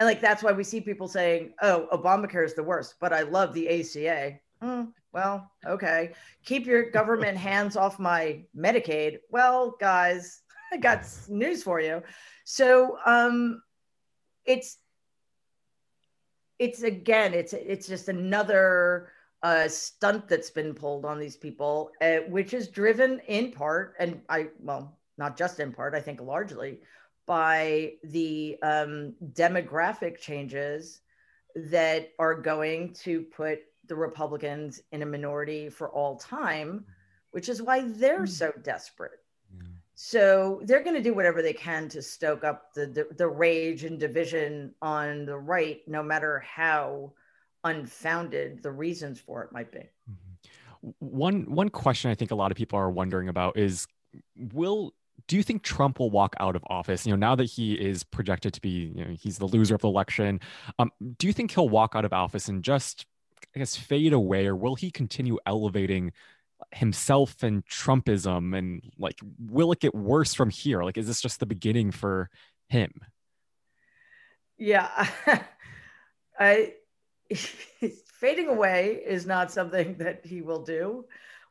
And like that's why we see people saying oh obamacare is the worst but i love the aca mm, well okay. Keep your government *laughs* hands off my medicaid. Well guys i got news for you so um, it's it's again, it's it's just another uh, stunt that's been pulled on these people, uh, which is driven in part, and I, well, not just in part, I think largely by the um, demographic changes that are going to put the Republicans in a minority for all time, which is why they're hmm. so desperate. So they're going to do whatever they can to stoke up the, the, the rage and division on the right, no matter how unfounded the reasons for it might be. Mm-hmm. One one question I think a lot of people are wondering about is will do you think Trump will walk out of office? You know, now that he is projected to be, you know, he's the loser of the election. Um, do you think he'll walk out of office and just, I guess, fade away, or will he continue elevating himself and Trumpism? And like, will it get worse from here? Like, is this just the beginning for him? Yeah, *laughs* I *laughs* fading away is not something that he will do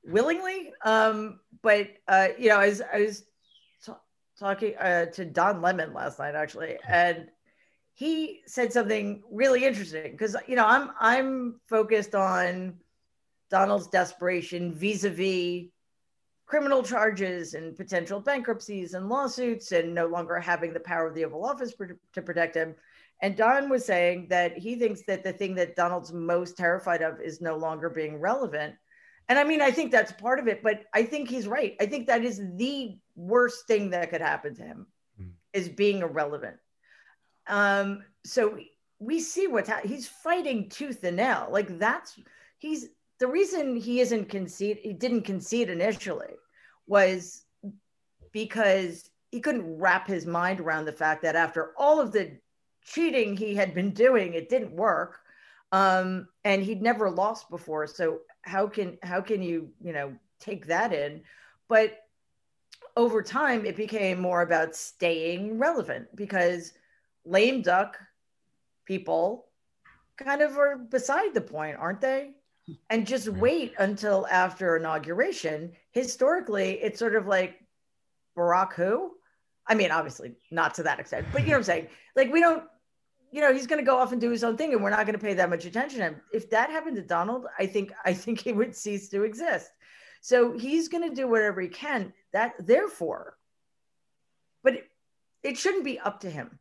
willingly. Um, but uh, you know, as I was talking uh, to Don Lemon last night actually, and he said something really interesting because you know I'm I'm focused on Donald's desperation vis-a-vis criminal charges and potential bankruptcies and lawsuits and no longer having the power of the Oval Office to protect him. And Don was saying that he thinks that the thing that Donald's most terrified of is no longer being relevant. And I mean, I think that's part of it, but I think he's right. I think that is the worst thing that could happen to him mm. is being irrelevant. Um, so we see what's happening. He's fighting tooth and nail. Like that's he's the reason he isn't concede. He didn't concede initially was because he couldn't wrap his mind around the fact that after all of the cheating he had been doing, it didn't work, um, and he'd never lost before. So how can how can you you know take that in? But over time, it became more about staying relevant because lame duck people kind of are beside the point, aren't they? And just wait until after inauguration. Historically, it's sort of like Barack who? I mean, obviously not to that extent, but you know what I'm saying? Like we don't, you know, he's going to go off and do his own thing, and we're not going to pay that much attention to him. If that happened to Donald, I think I think he would cease to exist. So he's going to do whatever he can. That therefore, but it, it shouldn't be up to him.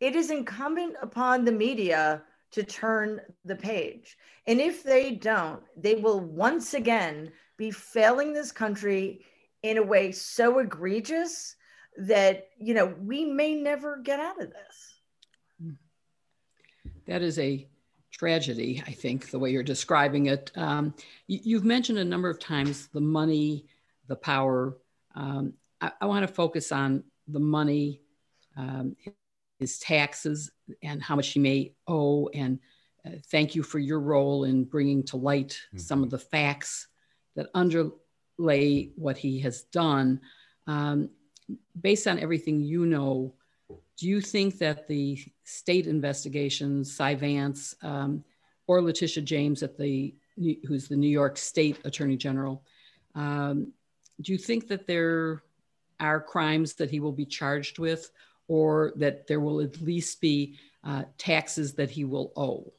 It is incumbent upon the media to turn the page. And if they don't, they will once again be failing this country in a way so egregious that, you know, we may never get out of this. That is a tragedy, I think, the way you're describing it. Um, you, have mentioned a number of times the money, the power. Um, I, I want to focus on the money, um, his taxes, and how much he may owe. And uh, thank you for your role in bringing to light mm-hmm. some of the facts that underlay what he has done. Um, based on everything you know, do you think that the state investigations, Cy Vance um, or Letitia James at the who's the New York State Attorney General, um, do you think that there are crimes that he will be charged with, or that there will at least be uh, taxes that he will owe?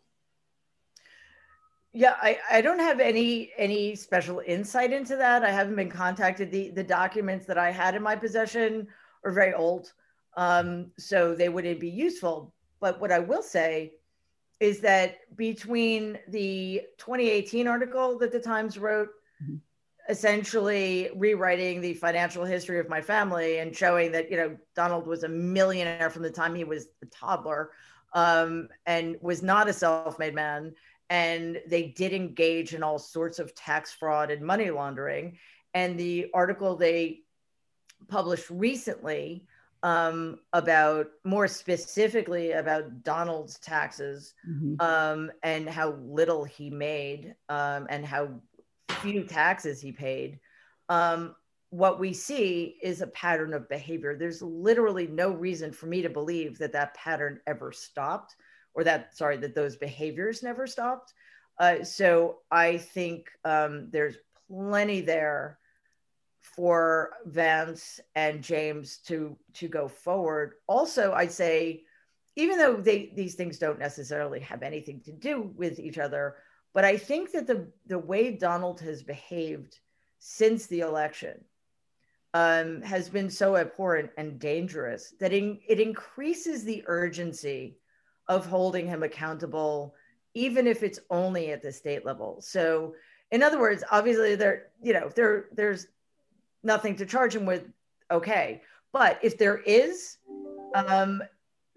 Yeah, I, I don't have any any special insight into that. I haven't been contacted. The the documents that I had in my possession are very old. Um, so they wouldn't be useful. But what I will say is that between the 2018 article that the Times wrote, mm-hmm. Essentially rewriting the financial history of my family and showing that, you know, Donald was a millionaire from the time he was a toddler um, and was not a self made man. And they did engage in all sorts of tax fraud and money laundering. And the article they published recently um, about more specifically about Donald's taxes mm-hmm. um, and how little he made um, and how few taxes he paid. Um, what we see is a pattern of behavior. There's literally no reason for me to believe that that pattern ever stopped, or that sorry that those behaviors never stopped. Uh, so I think um, there's plenty there for Vance and James to to go forward. Also, I'd say, even though they these things don't necessarily have anything to do with each other, But I think that the the way Donald has behaved since the election um, has been so abhorrent and dangerous that in, it increases the urgency of holding him accountable, even if it's only at the state level. So, in other words, obviously there, you know, there there's nothing to charge him with. Okay, but if there is, um,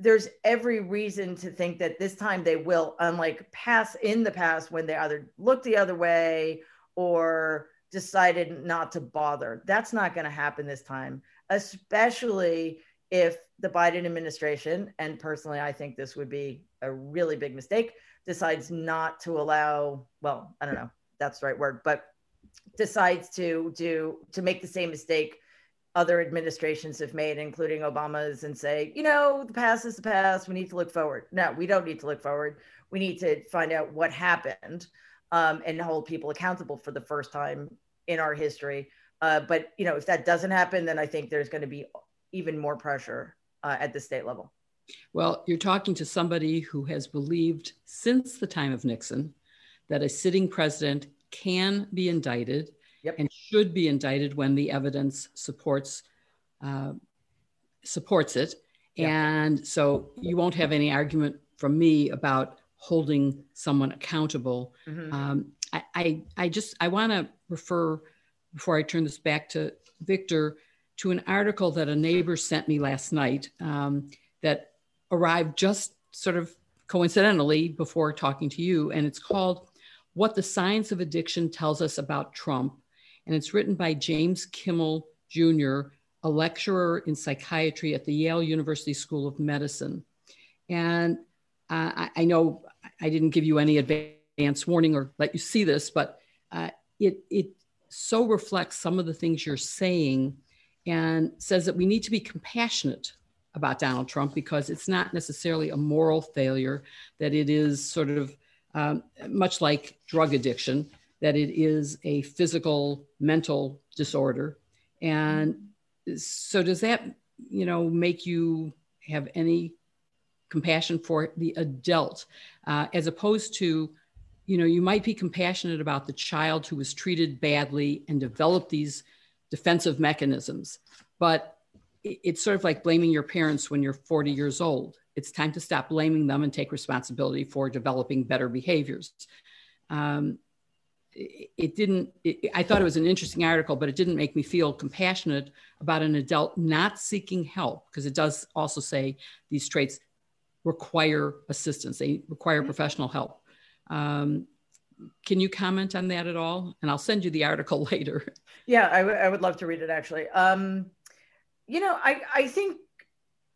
there's every reason to think that this time they will, unlike past in the past when they either looked the other way or decided not to bother. That's not going to happen this time, especially if the Biden administration, and personally, I think this would be a really big mistake, decides not to allow, well, I don't know, that's the right word, but decides to do to make the same mistake other administrations have made, including Obama's, and say, you know, the past is the past. We need to look forward. No, we don't need to look forward. We need to find out what happened um, and hold people accountable for the first time in our history. Uh, but you know, if that doesn't happen, then I think there's going to be even more pressure uh, at the state level. Well, you're talking to somebody who has believed since the time of Nixon that a sitting president can be indicted yep. and should be indicted when the evidence supports uh, supports it. Yep. And so you won't have any argument from me about holding someone accountable. Mm-hmm. Um, I, I, I just I want to refer before I turn this back to Victor to an article that a neighbor sent me last night um, that arrived just sort of coincidentally before talking to you, and it's called "What the Science of Addiction Tells Us About Trump," and it's written by James Kimmel Jr., a lecturer in psychiatry at the Yale University School of Medicine. And uh, I, I know I didn't give you any advance warning or let you see this, but uh, it, it so reflects some of the things you're saying and says that we need to be compassionate about Donald Trump because it's not necessarily a moral failure, that it is sort of um, much like drug addiction, that it is a physical, mental disorder. And so, does that, you know, make you have any compassion for the adult uh, as opposed to you know, you might be compassionate about the child who was treated badly and developed these defensive mechanisms, but it's sort of like blaming your parents when you're 40 years old. It's time to stop blaming them and take responsibility for developing better behaviors. Um, it, didn't, it, I thought it was an interesting article, but it didn't make me feel compassionate about an adult not seeking help because it does also say these traits require assistance, they require mm-hmm. professional help. Um, can you comment on that at all? And I'll send you the article *laughs* later. Yeah, I, w- I would love to read it actually. Um, you know, I, I think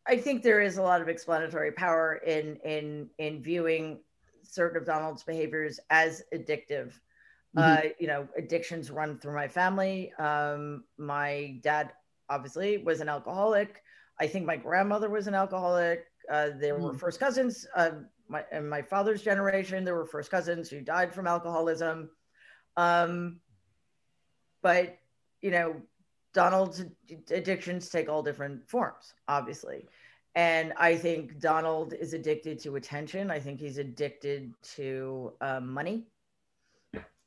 I think there is a lot of explanatory power in in in viewing certain of Donald's behaviors as addictive. Mm-hmm. Uh, you know, addictions run through my family. Um, my dad obviously was an alcoholic. I think my grandmother was an alcoholic. Uh, they were mm. first cousins. Uh, my and my father's generation, there were first cousins who died from alcoholism. Um, but you know, Donald's addictions take all different forms, obviously. And I think Donald is addicted to attention. I think he's addicted to uh, money.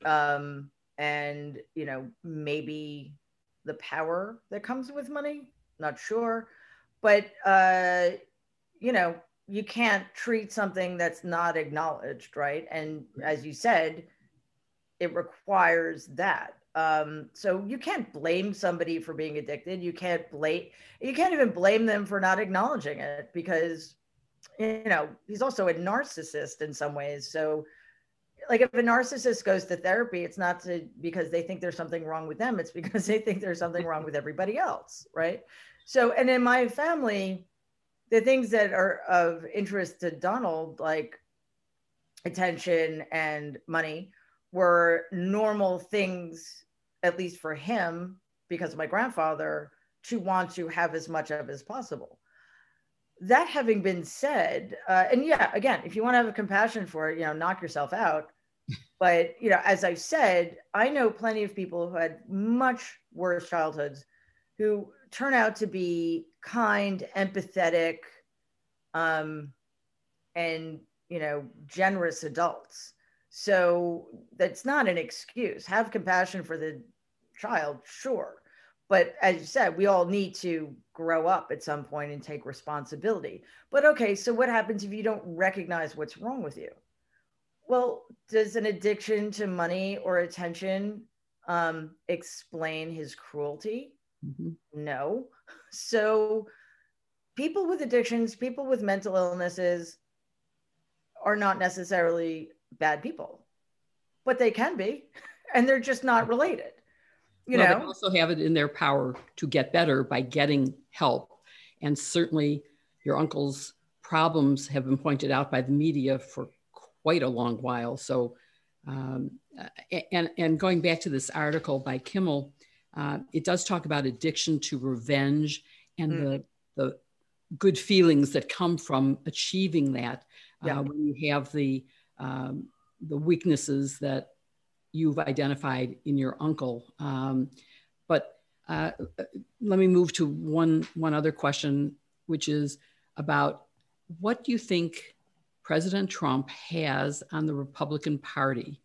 Um, and, you know, maybe the power that comes with money. Not sure. But, uh, you know, you can't treat something that's not acknowledged, right? And as you said, it requires that. Um, so you can't blame somebody for being addicted. You can't blame you can't even blame them for not acknowledging it because you know he's also a narcissist in some ways. So like if a narcissist goes to therapy, it's not to because they think there's something wrong with them. It's because *laughs* they think there's something wrong with everybody else, right? So and in my family, the things that are of interest to Donald, like attention and money, were normal things, at least for him, because my grandfather, to want to have as much of as possible. That having been said, uh, and yeah, again, if you want to have a compassion for it, you know, knock yourself out. But you know, as I've said, I know plenty of people who had much worse childhoods who turn out to be kind, empathetic, um, and you know, generous adults So that's not an excuse. Have compassion for the child, sure. But as you said, we all need to grow up at some point and take responsibility. But okay, so what happens if you don't recognize what's wrong with you? Well, does an addiction to money or attention um, explain his cruelty? Mm-hmm. No. So, people with addictions, people with mental illnesses are not necessarily bad people, but they can be, *laughs* and they're just not related. You well, know, they also have it in their power to get better by getting help. And certainly, your uncle's problems have been pointed out by the media for quite a long while. So, um, and and going back to this article by Kimmel, uh, it does talk about addiction to revenge and mm. the the good feelings that come from achieving that. Uh, yeah. Uh, when you have the um, the weaknesses that you've identified in your uncle. Um, but uh, let me move to one one other question, which is about what do you think President Trump has on the Republican Party,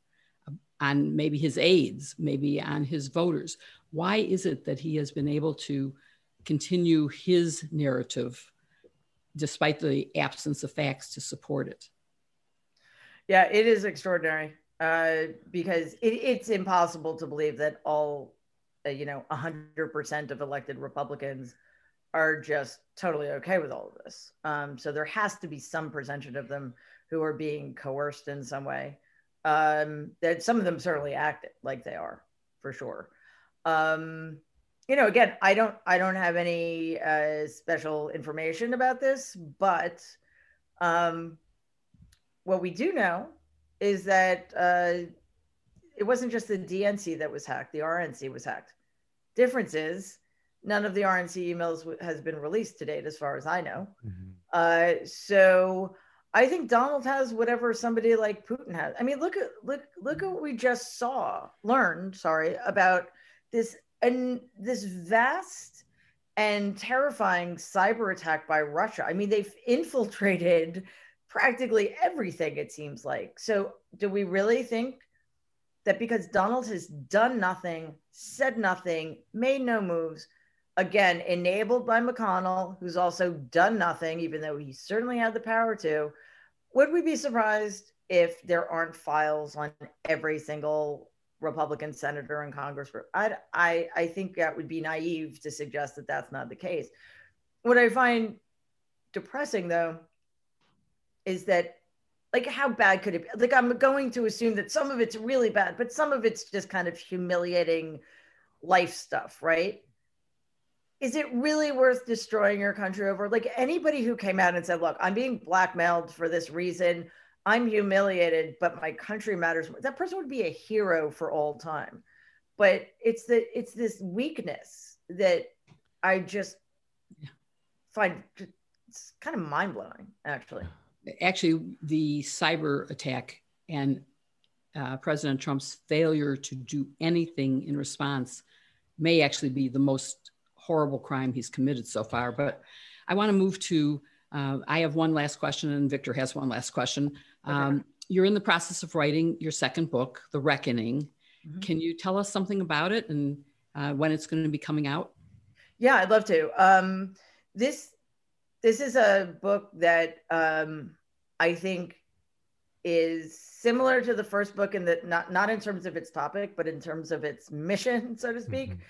on maybe his aides, maybe on his voters. Why is it that he has been able to continue his narrative despite the absence of facts to support it? Yeah, it is extraordinary uh, because it, it's impossible to believe that all, uh, you know, 100% of elected Republicans are just totally okay with all of this. Um, so there has to be some percentage of them who are being coerced in some way. Um, that some of them certainly act like they are, for sure. Um, you know, again, I don't, I don't have any uh, special information about this, but um, what we do know is that uh, it wasn't just the DNC that was hacked; the RNC was hacked. Difference is none of the RNC emails has been released to date, as far as I know. Mm-hmm. Uh, so I think Donald has whatever somebody like Putin has. I mean, look at look look at what we just saw, learned, sorry, about this and this vast and terrifying cyber attack by Russia. I mean, they've infiltrated practically everything, it seems like. So, do we really think that because Donald has done nothing, said nothing, made no moves, again, enabled by McConnell, who's also done nothing, even though he certainly had the power to. Would we be surprised if there aren't files on every single Republican senator and Congress? I, I, I think that would be naive to suggest that that's not the case. What I find depressing, though, is that like how bad could it be? Like I'm going to assume that some of it's really bad, but some of it's just kind of humiliating life stuff, right? Is it really worth destroying your country over? Like anybody who came out and said, look, I'm being blackmailed for this reason. I'm humiliated, but my country matters. That person would be a hero for all time. But it's the it's this weakness that I just find it's kind of mind blowing, actually. Actually, the cyber attack and uh, President Trump's failure to do anything in response may actually be the most horrible crime he's committed so far. But I want to move to, uh, I have one last question, and Victor has one last question. Okay. Um, you're in the process of writing your second book, The Reckoning. Mm-hmm. Can you tell us something about it and uh, when it's going to be coming out? Yeah, I'd love to. Um, this this is a book that um, I think is similar to the first book in that not not in terms of its topic, but in terms of its mission, so to speak. Mm-hmm.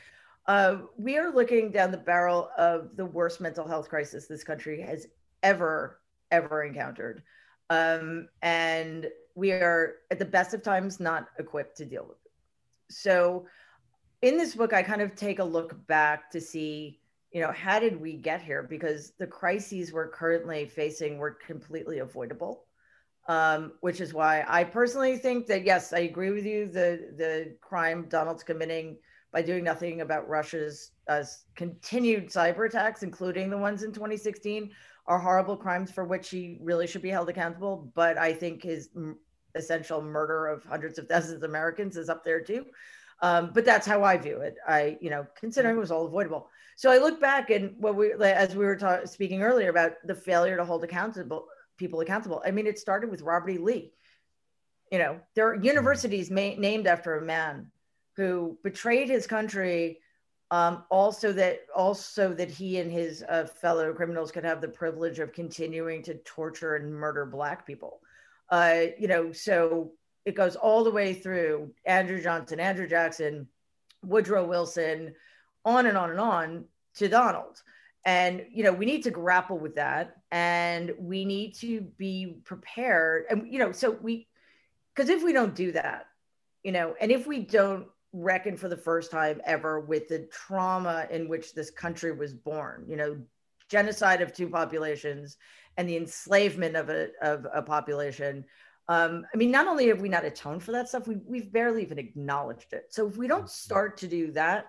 Uh, we are looking down the barrel of the worst mental health crisis this country has ever, ever encountered. Um, and we are, at the best of times, not equipped to deal with it. So, in this book, I kind of take a look back to see, you know, how did we get here? Because the crises we're currently facing were completely avoidable. Um, which is why I personally think that yes, I agree with you. The the crime Donald's committing by doing nothing about Russia's uh, continued cyber attacks, including the ones in 2016, are horrible crimes for which he really should be held accountable. But I think his m- essential murder of hundreds of thousands of Americans is up there too. Um, but that's how I view it. I, you know, considering it was all avoidable. So I look back and what we, as we were ta- speaking earlier about the failure to hold accountable people accountable. I mean, it started with Robert E. Lee You know, there are universities ma- named after a man who betrayed his country. Um, also that also that he and his uh, fellow criminals could have the privilege of continuing to torture and murder black people. Uh, you know, so it goes all the way through Andrew Johnson, Andrew Jackson, Woodrow Wilson, on and on and on to Donald. And you know, we need to grapple with that, and we need to be prepared. And you know, so we, because if we don't do that, you know, and if we don't reckon for the first time ever with the trauma in which this country was born, you know, genocide of two populations and the enslavement of a of a population um, I mean, not only have we not atoned for that stuff, we, we've barely even acknowledged it. So if we don't start to do that,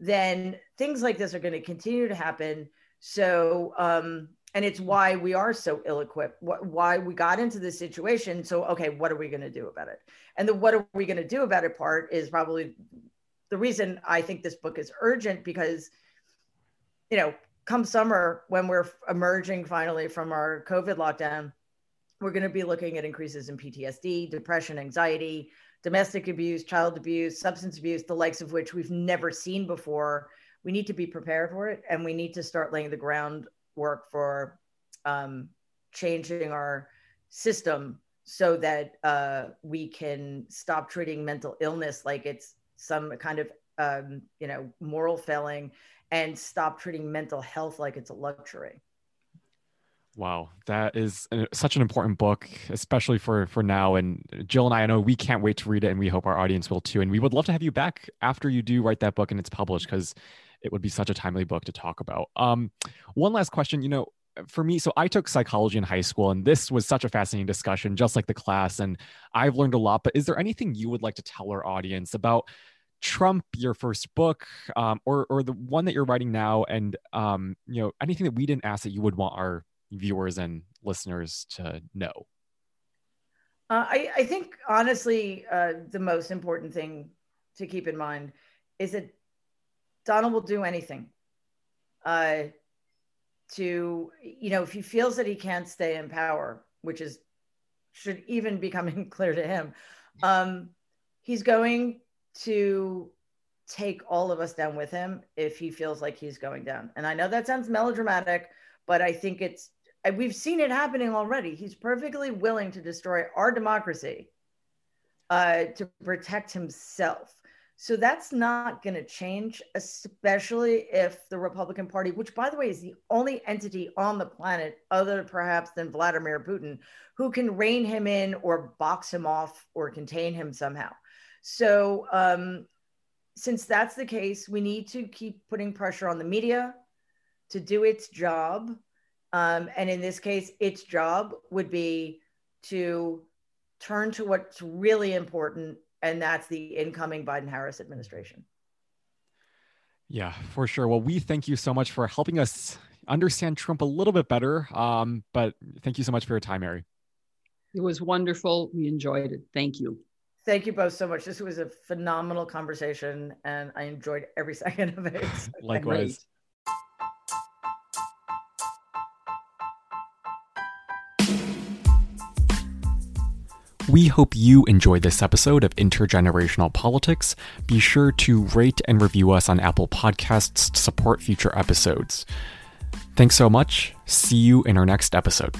then things like this are going to continue to happen. So, um, and it's why we are so ill-equipped why we got into this situation so okay what are we going to do about it and the what are we going to do about it part is probably the reason i think this book is urgent because you know come summer when we're emerging finally from our covid lockdown we're going to be looking at increases in PTSD, depression, anxiety, domestic abuse, child abuse, substance abuse, the likes of which we've never seen before. We need to be prepared for it, and we need to start laying the groundwork for um, changing our system so that uh, we can stop treating mental illness like it's some kind of um, you know moral failing and stop treating mental health like it's a luxury. Wow, that is such an important book, especially for for now. And Jill and I, I know we can't wait to read it, and we hope our audience will too. And we would love to have you back after you do write that book and it's published, because it would be such a timely book to talk about. Um, one last question, you know, for me, so I took psychology in high school, and this was such a fascinating discussion, just like the class, and I've learned a lot. But is there anything you would like to tell our audience about? Trump, your first book, um, or or the one that you're writing now, and um, you know anything that we didn't ask that you would want our viewers and listeners to know? Uh, I, I, think honestly, uh, the most important thing to keep in mind is that Donald will do anything uh, to, you know, if he feels that he can't stay in power, which is should even be coming *laughs* clear to him, um, he's going to take all of us down with him if he feels like he's going down. And I know that sounds melodramatic, but I think it's we've seen it happening already. He's perfectly willing to destroy our democracy uh, to protect himself. So that's not going to change, especially if the Republican Party, which by the way is the only entity on the planet, other perhaps than Vladimir Putin, who can rein him in or box him off or contain him somehow. So, um, since that's the case, we need to keep putting pressure on the media to do its job um, and in this case, its job would be to turn to what's really important, and that's the incoming Biden Harris administration. Yeah, for sure. Well, we thank you so much for helping us understand Trump a little bit better. Um, but thank you so much for your time, Mary. It was wonderful. We enjoyed it. Thank you. Thank you both so much. This was a phenomenal conversation, and I enjoyed every *laughs* second of it. *laughs* Likewise. We hope you enjoyed this episode of Intergenerational Politics. Be sure to rate and review us on Apple Podcasts to support future episodes. Thanks so much. See you in our next episode.